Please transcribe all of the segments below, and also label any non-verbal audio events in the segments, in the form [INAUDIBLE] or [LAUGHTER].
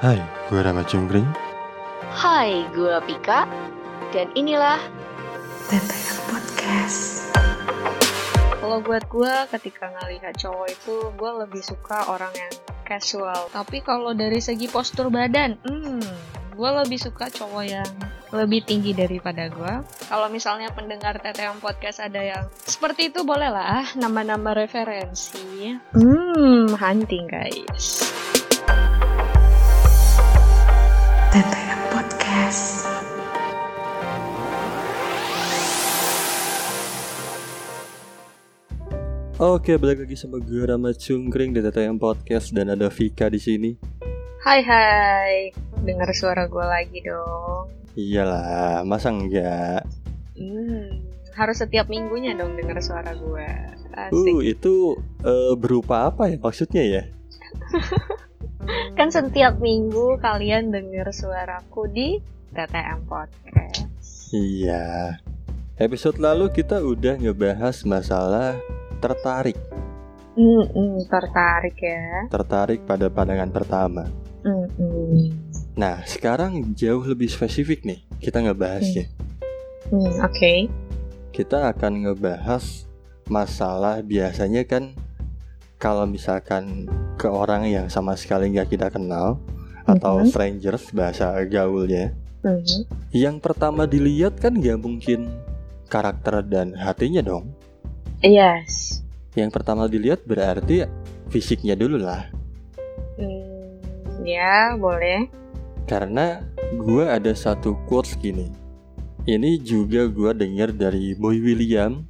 Hai, gue Rama Cungkring. Hai, gue Pika. Dan inilah TTM Podcast. kalau buat gue ketika ngelihat cowok itu gue lebih suka orang yang casual. Tapi kalau dari segi postur badan, hmm, gue lebih suka cowok yang lebih tinggi daripada gue. Kalau misalnya pendengar TTM Podcast ada yang seperti itu boleh lah nambah-nambah referensi. Hmm, hunting guys. TTM Podcast. Oke, balik lagi sama gue Rama Cungkring di TTM Podcast dan ada Vika di sini. Hai hai, dengar suara gue lagi dong. Iyalah, masa enggak? Hmm, harus setiap minggunya dong dengar suara gue. Uh, Asik. itu eh, berupa apa ya maksudnya ya? [LAUGHS] Kan setiap minggu kalian dengar suaraku di TTM Podcast. Iya. Episode lalu kita udah ngebahas masalah tertarik, Hmm, hmm, tertarik ya. tertarik pada pandangan pertama. Hmm, hmm. Nah, sekarang jauh lebih spesifik nih kita ngebahasnya. Hmm, Oke. Kita akan ngebahas masalah biasanya kan kalau misalkan ke orang yang sama sekali nggak kita kenal atau Mhm. strangers bahasa gaulnya Hmm. yang pertama dilihat kan nggak mungkin karakter dan hatinya dong Yes. yang pertama dilihat berarti fisiknya dulu lah Hmm, ya boleh. karena gua ada satu quotes gini ini juga gua dengar dari Boy William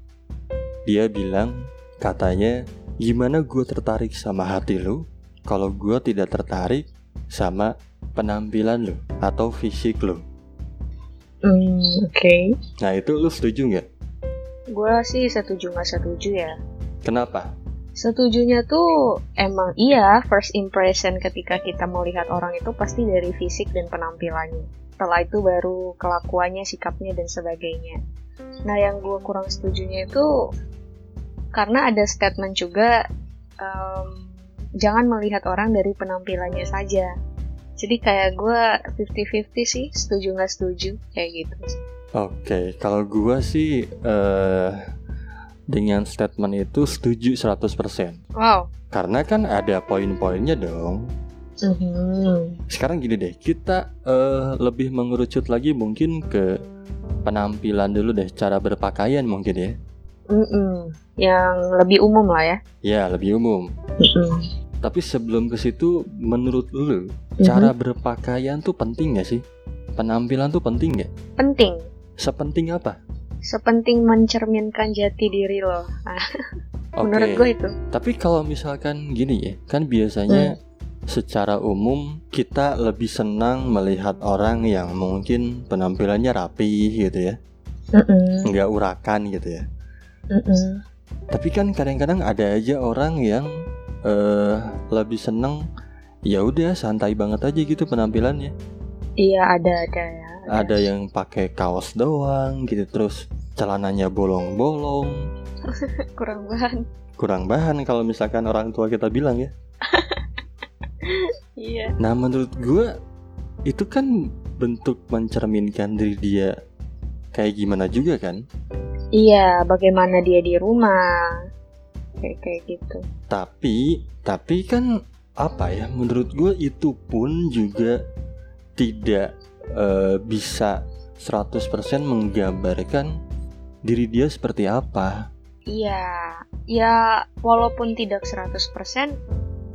dia bilang katanya gimana gua tertarik sama hati lu kalau gua tidak tertarik sama penampilan lu atau fisik lu Hmm, Oke. nah itu lu setuju nggak Gue sih setuju nggak setuju ya. kenapa Setujunya tuh emang iya first impression ketika kita melihat orang itu pasti dari fisik dan penampilannya. Setelah itu baru kelakuannya, sikapnya dan sebagainya. Nah yang gue kurang setujunya itu karena ada statement juga em, jangan melihat orang dari penampilannya saja. Jadi kayak gue 50-50 sih, setuju nggak setuju kayak gitu. Oke, kalau gua sih eh dengan statement itu setuju 100%. Wow. Karena kan ada poin-poinnya dong. Mhm. Sekarang gini deh, kita eh, lebih mengerucut lagi mungkin ke penampilan dulu deh, cara berpakaian mungkin ya. Mm-mm. Yang lebih umum lah ya. Ya, lebih umum. Mm-mm. Tapi sebelum ke situ, menurut lu, Mhm. cara berpakaian tuh penting gak sih? Penampilan tuh penting gak? Penting. Sepenting apa? Sepenting mencerminkan jati diri lo. [LAUGHS] Ah, Oke. Menurut gue itu. Tapi kalau misalkan gini ya, kan biasanya secara umum kita lebih senang melihat orang yang mungkin penampilannya rapi gitu ya, Mm-mm. nggak urakan gitu ya. Tapi kan kadang-kadang ada aja orang yang eh lebih seneng ya udah santai banget aja gitu penampilannya. Iya ada ada ya. Ada yang pakai kaos doang gitu terus celananya bolong-bolong, [LAUGHS] kurang bahan. kurang bahan kalau misalkan orang tua kita bilang ya. [LAUGHS] Iya. Nah menurut gue itu kan bentuk mencerminkan diri dia kayak gimana juga kan. Iya. Bagaimana dia di rumah? Kayak kayak gitu. Tapi tapi kan apa ya menurut gue itu pun juga tidak eh, bisa 100% menggambarkan diri dia seperti apa. Iya. Ya walaupun tidak 100%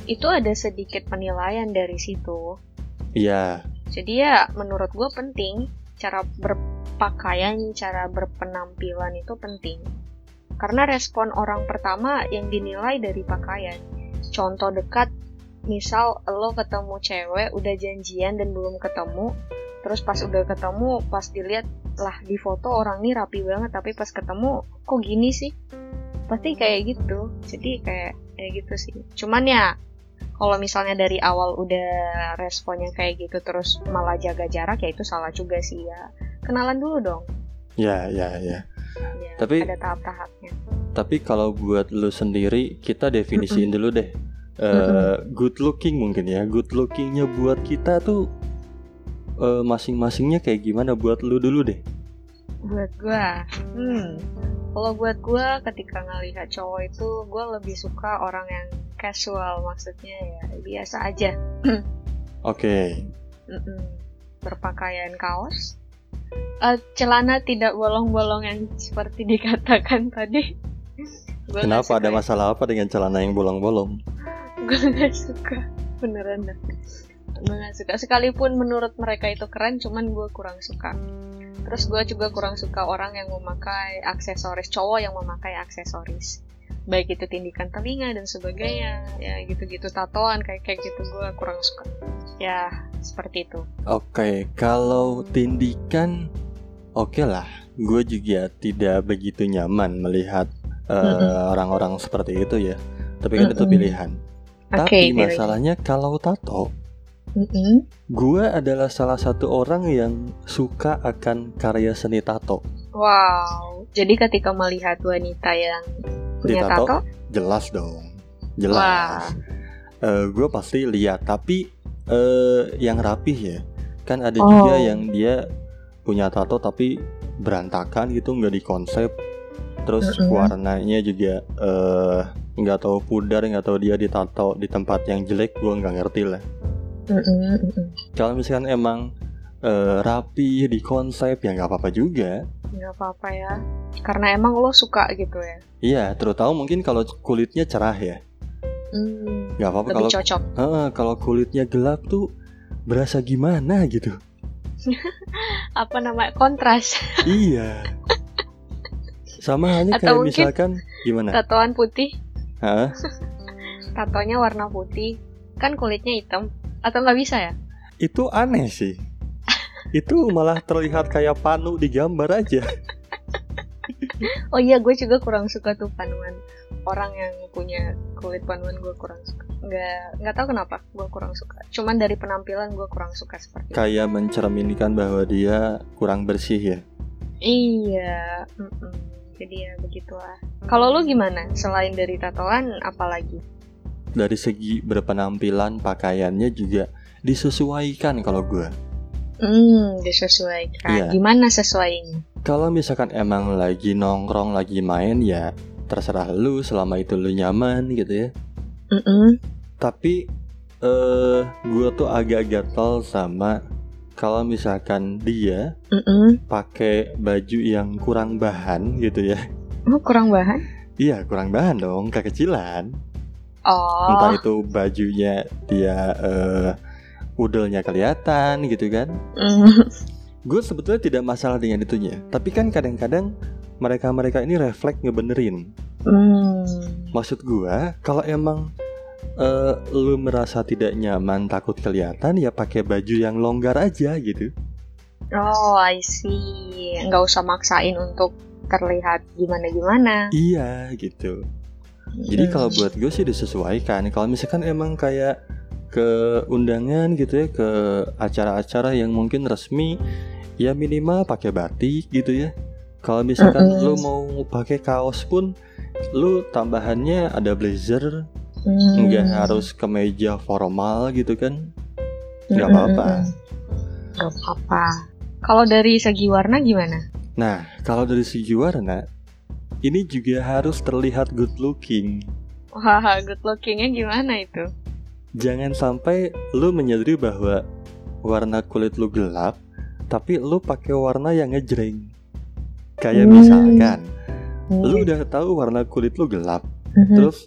itu ada sedikit penilaian dari situ. Iya, Jadi ya menurut gue penting cara berpakaian, cara berpenampilan itu penting. Karena respon orang pertama yang dinilai dari pakaian. Contoh dekat, misal lo ketemu cewek udah janjian dan belum ketemu, terus pas udah ketemu, pas dilihat lah di foto orang ini rapi banget, tapi pas ketemu kok gini sih? Pasti kayak gitu. Jadi kayak kayak gitu sih. Cuman ya kalau misalnya dari awal udah responnya kayak gitu terus malah jaga jarak ya itu salah juga sih ya. Kenalan dulu dong. Ya, ya, ya. ya, Tapi- ada tahap-tahapnya. Tapi kalau buat lu sendiri, kita definisiin dulu deh. Eh, good looking mungkin ya. Good lookingnya buat kita tuh eh, masing-masingnya kayak gimana? Buat lu dulu deh. Buat gua, hmm, kalau buat gua ketika ngelihat cowok itu gua lebih suka orang yang casual, maksudnya ya biasa aja. oke. Mm-mm. Berpakaian kaos, Eh, celana tidak bolong-bolong yang seperti dikatakan [LAUGHS] tadi. Gua kenapa? Ada suka masalah apa dengan celana yang bolong-bolong? Gue gak suka. Beneran dah. Gue gak suka. Sekalipun menurut mereka itu keren cuman gue kurang suka. Terus gue juga kurang suka orang yang memakai aksesoris cowok yang memakai aksesoris baik itu tindikan telinga dan sebagainya ya gitu-gitu tatoan kayak kayak gitu gue kurang suka ya seperti itu Oke, kalau tindikan, oke lah. Gue juga tidak begitu nyaman melihat eh, orang-orang seperti itu ya. Tapi kan itu pilihan. oke Tapi pilih. masalahnya kalau tato, gue adalah salah satu orang yang suka akan karya seni tato. wow jadi ketika melihat wanita yang punya Ditato? tato Jelas dong, jelas. gue pasti lihat. Tapi eh, yang rapih ya, kan ada Oh. juga yang dia punya tato tapi berantakan gitu, nggak dikonsep. Terus Mm-mm. warnanya juga eh, nggak tahu pudar, nggak tahu dia ditato di tempat yang jelek, gue nggak ngerti lah. Mm-mm, mm-mm. Kalau misalkan emang eh, rapi, dikonsep ya nggak apa-apa juga. Nggak apa-apa ya karena emang lo suka gitu ya Iya, terutama mungkin kalau kulitnya cerah ya. Hmm, Nggak apa-apa kalau cocok. Heeh, kalau kulitnya gelap tuh berasa gimana gitu. [LAUGHS] Apa namanya kontras? [LAUGHS] iya. Sama halnya Atau kayak mungkin- misalkan gimana? Tatoan putih, Hah? [LAUGHS] tatonya warna putih, kan kulitnya hitam. Atau nggak bisa ya? Itu aneh sih. Itu malah terlihat kayak panu di gambar aja. [LAUGHS] Oh iya, gue juga kurang suka tuh panuan orang yang punya kulit panuan gue kurang suka. Nggak nggak tahu kenapa gue kurang suka. Cuman dari penampilan gue kurang suka seperti itu. Kayak mencerminkan bahwa dia kurang bersih ya. Iya, mm-mm. jadi ya begitulah. Kalau lu gimana? Selain dari tatoan, apalagi? Dari segi berpenampilan, pakaiannya juga disesuaikan kalau gue. Hmm, disesuaikan. Iya. Gimana sesuainya? Kalau misalkan emang lagi nongkrong, lagi main ya terserah lu selama itu lu nyaman gitu ya. Mm-mm. Tapi eh gue tuh agak gatel sama kalau misalkan dia Mm-mm. pakai baju yang kurang bahan gitu ya. Oh, kurang bahan? Iya, kurang bahan dong, kekecilan. Oh, Entah itu bajunya dia eh udelnya kelihatan gitu kan. mm. Gue sebetulnya tidak masalah dengan itunya. Tapi kan kadang-kadang mereka-mereka ini refleks ngebenerin. Hmm. Maksud gua, kalau emang eh, lu merasa tidak nyaman, takut kelihatan, ya pakai baju yang longgar aja gitu. Oh, I see. Nggak usah maksain untuk terlihat gimana-gimana. Iya gitu. Jadi Hmm. kalau buat gue sih disesuaikan. Kalau misalkan emang kayak ke undangan gitu ya, ke acara-acara yang mungkin resmi, ya minimal pakai batik gitu ya. Kalau misalkan Mm-mm. lu mau pakai kaos pun, lu tambahannya ada blazer, Hmm. nggak harus kemeja formal gitu kan. nggak apa-apa. Nggak apa-apa. Kalau dari segi warna gimana? Nah, kalau dari segi warna, ini juga harus terlihat good looking. Wah, good lookingnya gimana itu? Jangan sampai lu menyadari bahwa warna kulit lu gelap, tapi lu pakai warna yang ngejreng. Kayak Hmm. misalkan, lu udah tahu warna kulit lu gelap, Mhm, terus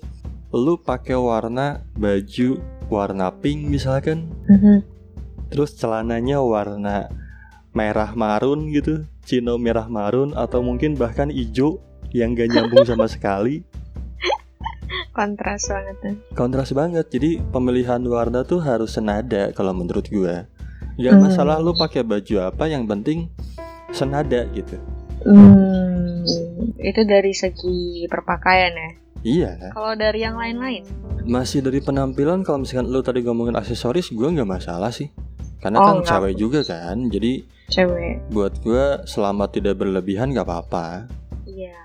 lu pakai warna baju warna pink misalkan, mhm. terus celananya warna merah marun gitu, chino merah marun atau mungkin bahkan hijau yang gak nyambung sama [LAUGHS] sekali. Kontras banget tuh. kontras banget jadi pemilihan warna tuh harus senada kalau menurut gua nggak Hmm. masalah lu pakai baju apa yang penting senada gitu Hmm, itu dari segi berpakaian ya. iya Kalau dari yang lain-lain? masih dari penampilan kalau misalkan lu tadi ngomongin aksesoris gua nggak masalah sih karena Oh, kan nggak. cewek juga kan jadi Cewek. buat gua selama tidak berlebihan nggak apa-apa Iya.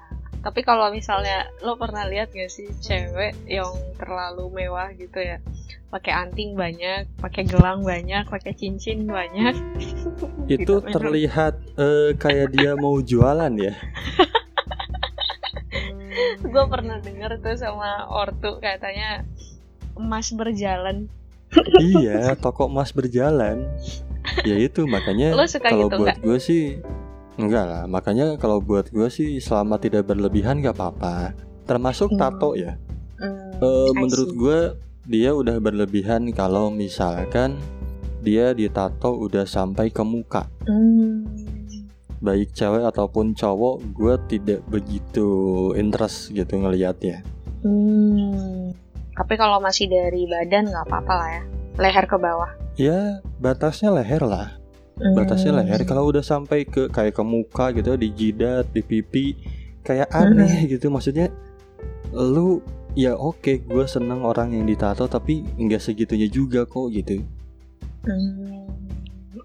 Tapi kalau misalnya lo pernah lihat gak sih cewek yang terlalu mewah gitu ya, pakai anting banyak, pakai gelang banyak, pakai cincin banyak. [LAUGHS] Itu Gitu, terlihat eh, kayak dia mau jualan ya. [LAUGHS] Gue pernah denger tuh sama ortu katanya emas berjalan. [LAUGHS] iya, toko emas berjalan. Ya itu makanya kalau gitu buat gue sih enggak lah. Makanya kalau buat gue sih selama tidak berlebihan nggak apa-apa. Termasuk Hmm. tato ya. Hmm, I menurut gue dia udah berlebihan kalau misalkan dia ditato udah sampai ke muka. Hmm. Baik cewek ataupun cowok, gue tidak begitu interest gitu ngelihatnya. Hmm. Tapi kalau masih dari badan nggak apa-apa lah ya. Leher ke bawah. Ya batasnya leher lah. Batasnya Hmm. leher kalau udah sampai ke kayak ke muka gitu di jidat di pipi kayak aneh gitu maksudnya lu ya oke gue seneng orang yang ditato tapi nggak segitunya juga kok gitu Hmm.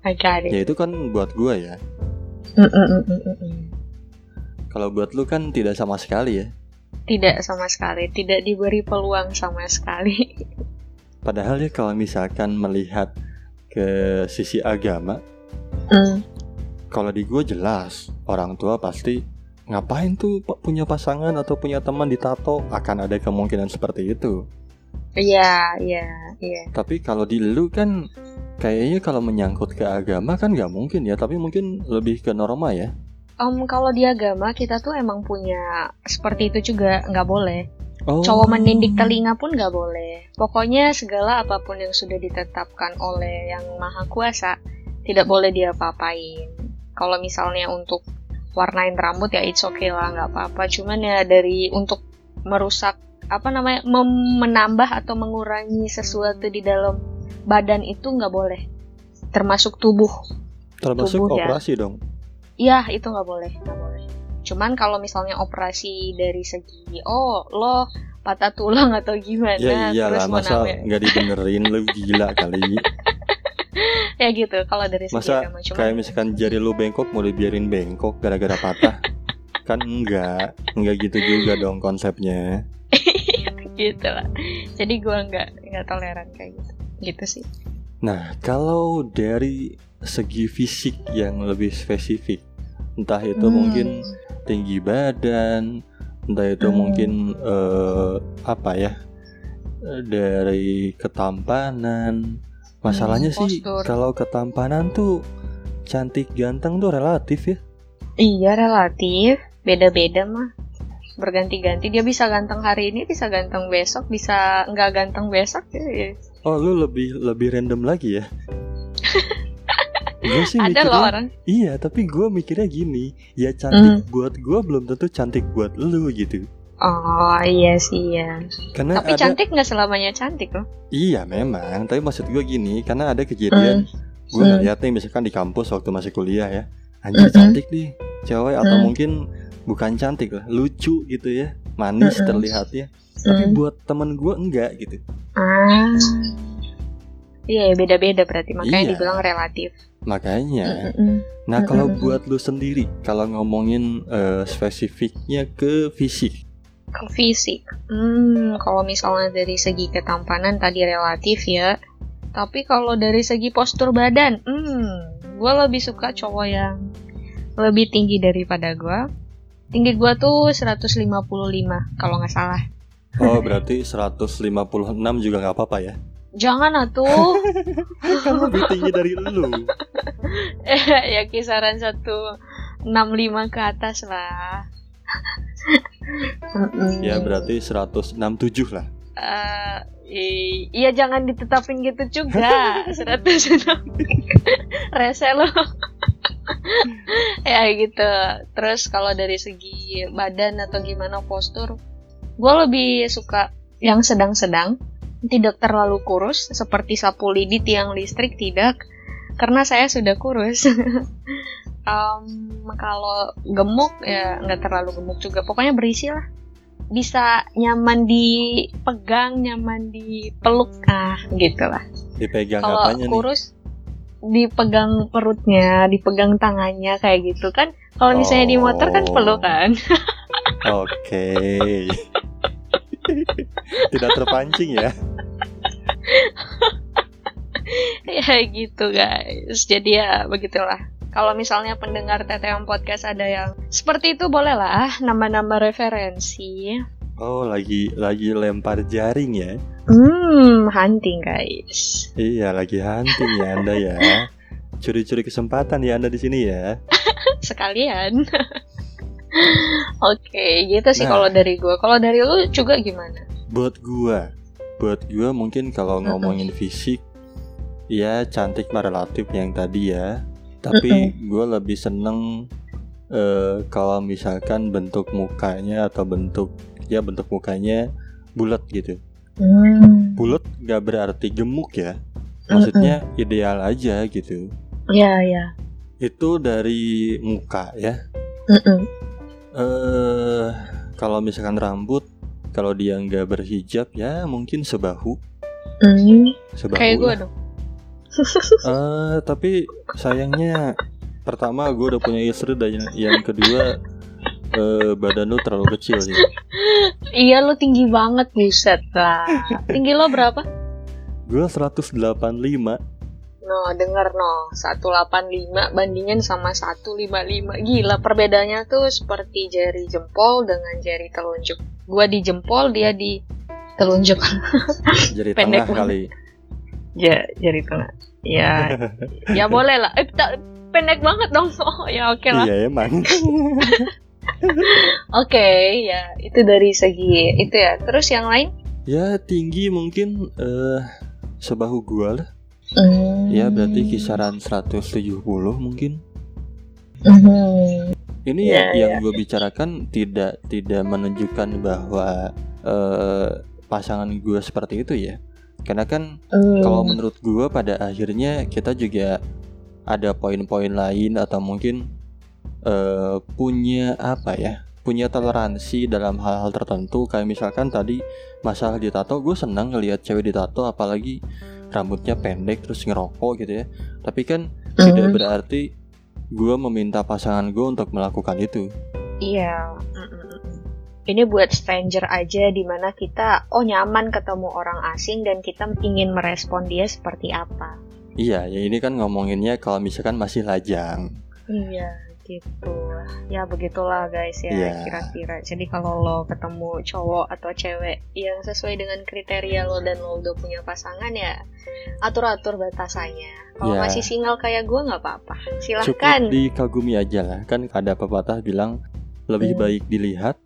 I got it. ya itu kan buat gue ya mm, mm, mm. kalau buat lu kan tidak sama sekali ya Tidak sama sekali, tidak diberi peluang sama sekali. [LAUGHS] padahal ya kalau misalkan melihat ke sisi agama Hmm. kalau di gue jelas orang tua pasti ngapain tuh punya pasangan atau punya teman ditato akan ada kemungkinan seperti itu Iya, iya, iya. Tapi kalau di lu kan kayaknya kalau menyangkut ke agama kan nggak mungkin ya, tapi mungkin lebih ke norma ya. Om, kalau di agama kita tuh emang punya seperti itu juga nggak boleh. Oh. Cowok menindik telinga pun nggak boleh. Pokoknya segala apa pun yang sudah ditetapkan oleh yang maha kuasa tidak boleh dia apa-apain. Kalau misalnya untuk warnain rambut ya it's okay lah nggak apa-apa. Cuman ya dari untuk merusak apa namanya mem- menambah atau mengurangi sesuatu di dalam badan itu nggak boleh. Termasuk tubuh. Termasuk tubuh ya. operasi dong. Iya, itu nggak boleh, nggak boleh. Cuman kalau misalnya operasi dari segi, oh lo patah tulang atau gimana, Ya iyalah terus masa nggak dibenerin lu gila kali. [LAUGHS] ya gitu. Kalau dari segi Masa agama, kayak misalkan jari lu bengkok mau dibiarin bengkok gara-gara patah. [LAUGHS] kan enggak, enggak gitu juga dong konsepnya. [LAUGHS] gitu lah. Jadi gua nggak nggak toleran kayak gitu, gitu sih. Nah, kalau dari segi fisik yang lebih spesifik, entah itu Hmm. mungkin tinggi badan, entah itu Hmm. mungkin eh, apa ya dari ketampanan. Masalahnya Hmm, sih postur. kalau ketampanan tuh cantik ganteng tuh relatif ya. Iya relatif, beda-beda mah. Berganti-ganti dia bisa ganteng hari ini, bisa ganteng besok, bisa nggak ganteng besok. ya. Oh lu lebih lebih random lagi ya? [LAUGHS] gue sih Ada loh orang. iya tapi gue mikirnya gini ya cantik Hmm. buat gue belum tentu cantik buat lu gitu Oh iya sih ya. karena Tapi ada cantik nggak selamanya cantik loh. Iya memang, tapi maksud gue gini, karena ada kejadian gue Hmm. ngeliat nih misalkan di kampus waktu masih kuliah ya, anjir Mm-mm. cantik nih, cewek atau Hmm. mungkin bukan cantik lah, lucu gitu ya, manis Mm-mm. terlihatnya, tapi Hmm. buat temen gue enggak gitu. Ah. Iya, beda-beda berarti makanya Iya. dibilang relatif. Makanya, Mm-mm. nah kalau Mm-mm. buat lu sendiri, kalau ngomongin eh, spesifiknya ke fisik, Ke fisik. Hmm, kalau misalnya dari segi ketampanan tadi relatif ya. Tapi kalau dari segi postur badan, hmm, gue lebih suka cowok yang lebih tinggi daripada gue. Tinggi gue tuh 155 kalau nggak salah. oh berarti 156 juga nggak apa-apa ya? Jangan atuh. kan lebih tinggi dari lu. [LAUGHS] ya kisaran 165 ke atas lah. Ya berarti 167 lah. I- iya jangan ditetapin gitu juga. [LAUGHS] 106. Rese lo. [LAUGHS] ya gitu. Terus kalau dari segi badan atau gimana postur, gue lebih suka yang sedang-sedang, tidak terlalu kurus seperti sapu lidi tiang listrik tidak, karena saya sudah kurus. [LAUGHS] Em, kalau gemuk ya nggak terlalu gemuk juga, pokoknya berisi lah. Bisa nyaman dipegang, nyaman dipeluk, ah gitu lah. Dipegang Kalau apanya nih? kurus dipegang perutnya, dipegang tangannya kayak gitu kan. Kalau misalnya di motor kan Oh. pelukan. [LAUGHS] Oke. [LAUGHS] Tidak terpancing ya. [LAUGHS] ya gitu guys. Jadi ya begitulah. Kalau misalnya pendengar TTM Podcast ada yang seperti itu bolehlah nama-nama referensi. Oh, lagi lagi lempar jaring ya. Hmm, hunting guys. Iya, lagi hunting ya Anda ya. [LAUGHS] Curi-curi kesempatan ya Anda di sini ya. [LAUGHS] Sekalian. Oke, gitu sih Nah. kalau dari gue. Kalau dari lu juga gimana? Buat gua, buat gua mungkin kalau ngomongin fisik ya cantik mah relatif yang tadi ya. Tapi gua lebih seneng eh, kalau misalkan bentuk mukanya atau bentuk ya bentuk mukanya bulat gitu. Hmm. Bulat gak berarti gemuk ya. Maksudnya ideal aja gitu. Ya, ya. Itu dari muka ya. Mm-mm. Eh kalau misalkan rambut kalau dia nggak berhijab ya mungkin sebahu Hmm, sebahu Kayak gue dong. [LAUGHS] Eh, tapi sayangnya pertama gue udah punya istri dan yang, kedua eh, badan lu terlalu kecil sih Iya lu tinggi banget buset lah. Tinggi lo berapa? gue 185 No, denger no. 185 bandingin sama 155. Gila, perbedaannya tuh seperti jari jempol dengan jari telunjuk. Gua di jempol, dia di telunjuk. jadi [LAUGHS] Pendek tengah kali ja, jari tengah. Ya, [LAUGHS] ya boleh lah. Eh, ta- pendek banget dong. Oh, ya oke lah. iya emang [LAUGHS] Oke, ya itu dari segi itu ya. Terus yang lain? ya tinggi mungkin eh sebahu gue lah Hmm. ya berarti kisaran 170 mungkin Mhm. Ini Ya, yang, yang gue bicarakan tidak tidak menunjukkan bahwa eh, pasangan gue seperti itu ya. Karena kan Hmm. kalau menurut gue pada akhirnya kita juga ada poin-poin lain atau mungkin eh, punya apa ya? Punya toleransi dalam hal-hal tertentu kayak misalkan tadi masalah ditato gue senang ngelihat cewek ditato apalagi rambutnya pendek terus ngerokok gitu ya. Tapi kan tidak Mhm. berarti gue meminta pasangan gue untuk melakukan itu. Iya. Ini buat stranger aja di mana kita oh nyaman ketemu orang asing dan kita ingin merespon dia seperti apa. Iya, ya ini kan ngomonginnya kalau misalkan masih lajang. Iya gitu. Ya begitulah guys ya Iya. kira-kira. Jadi kalau lo ketemu cowok atau cewek yang sesuai dengan kriteria lo dan lo udah punya pasangan ya atur-atur batasannya. Kalau Iya. masih single kayak gue nggak apa-apa. Cukup Silahkan. dikagumi aja lah. Kan ada pepatah bilang lebih Hmm. baik dilihat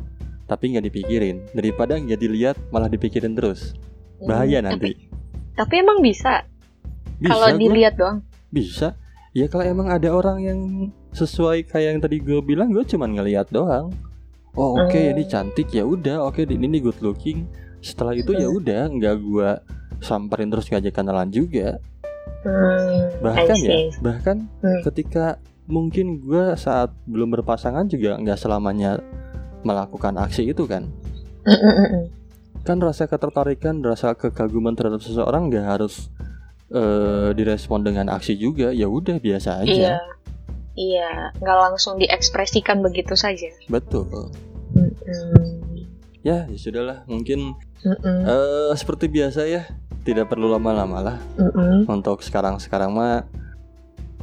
tapi nggak dipikirin daripada nggak dilihat malah dipikirin terus. Hmm, Bahaya Tapi, nanti. tapi emang bisa, Bisa kalau dilihat doang. Bisa. Ya kalau emang ada orang yang sesuai kayak yang tadi gue bilang, gue cuman ngelihat doang. Oh oke Hmm. ini cantik ya udah, oke ini ini good looking. Setelah itu ya Hmm. udah nggak gue samperin terus ngajak kenalan juga. Hmm, Bahkan ya, bahkan Hmm. ketika mungkin gue saat belum berpasangan juga nggak selamanya melakukan aksi itu kan. Kan rasa ketertarikan, rasa kekaguman terhadap seseorang nggak harus eh, direspon dengan aksi juga. Ya udah biasa aja. Iya, iya, nggak langsung diekspresikan begitu saja. Betul. Ya, ya sudahlah. Mungkin eh seperti biasa ya, tidak perlu lama-lama lah. Untuk sekarang-sekarang mah,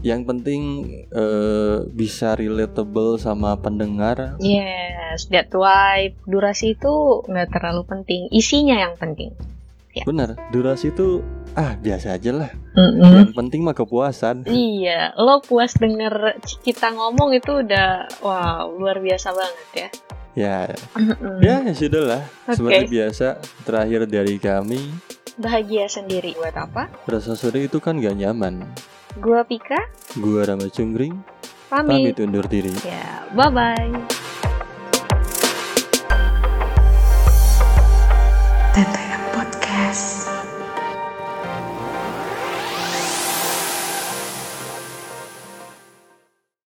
yang penting eh, bisa relatable sama pendengar. Yes, that's why durasi itu nggak terlalu penting, isinya yang penting. Benar, durasi itu ah biasa aja lah. Mm-mm. Yang penting mah kepuasan. Iya, lo puas denger kita ngomong itu udah wow luar biasa banget ya. Ya, Mm-mm. ya ya sudahlah. Oke. Seperti biasa, terakhir dari kami, Bahagia sendiri buat apa? rasa sedih itu kan gak nyaman. Gua Pika, Gua Rama Cungkring, pamit. pamit undur diri. Ya, bye bye.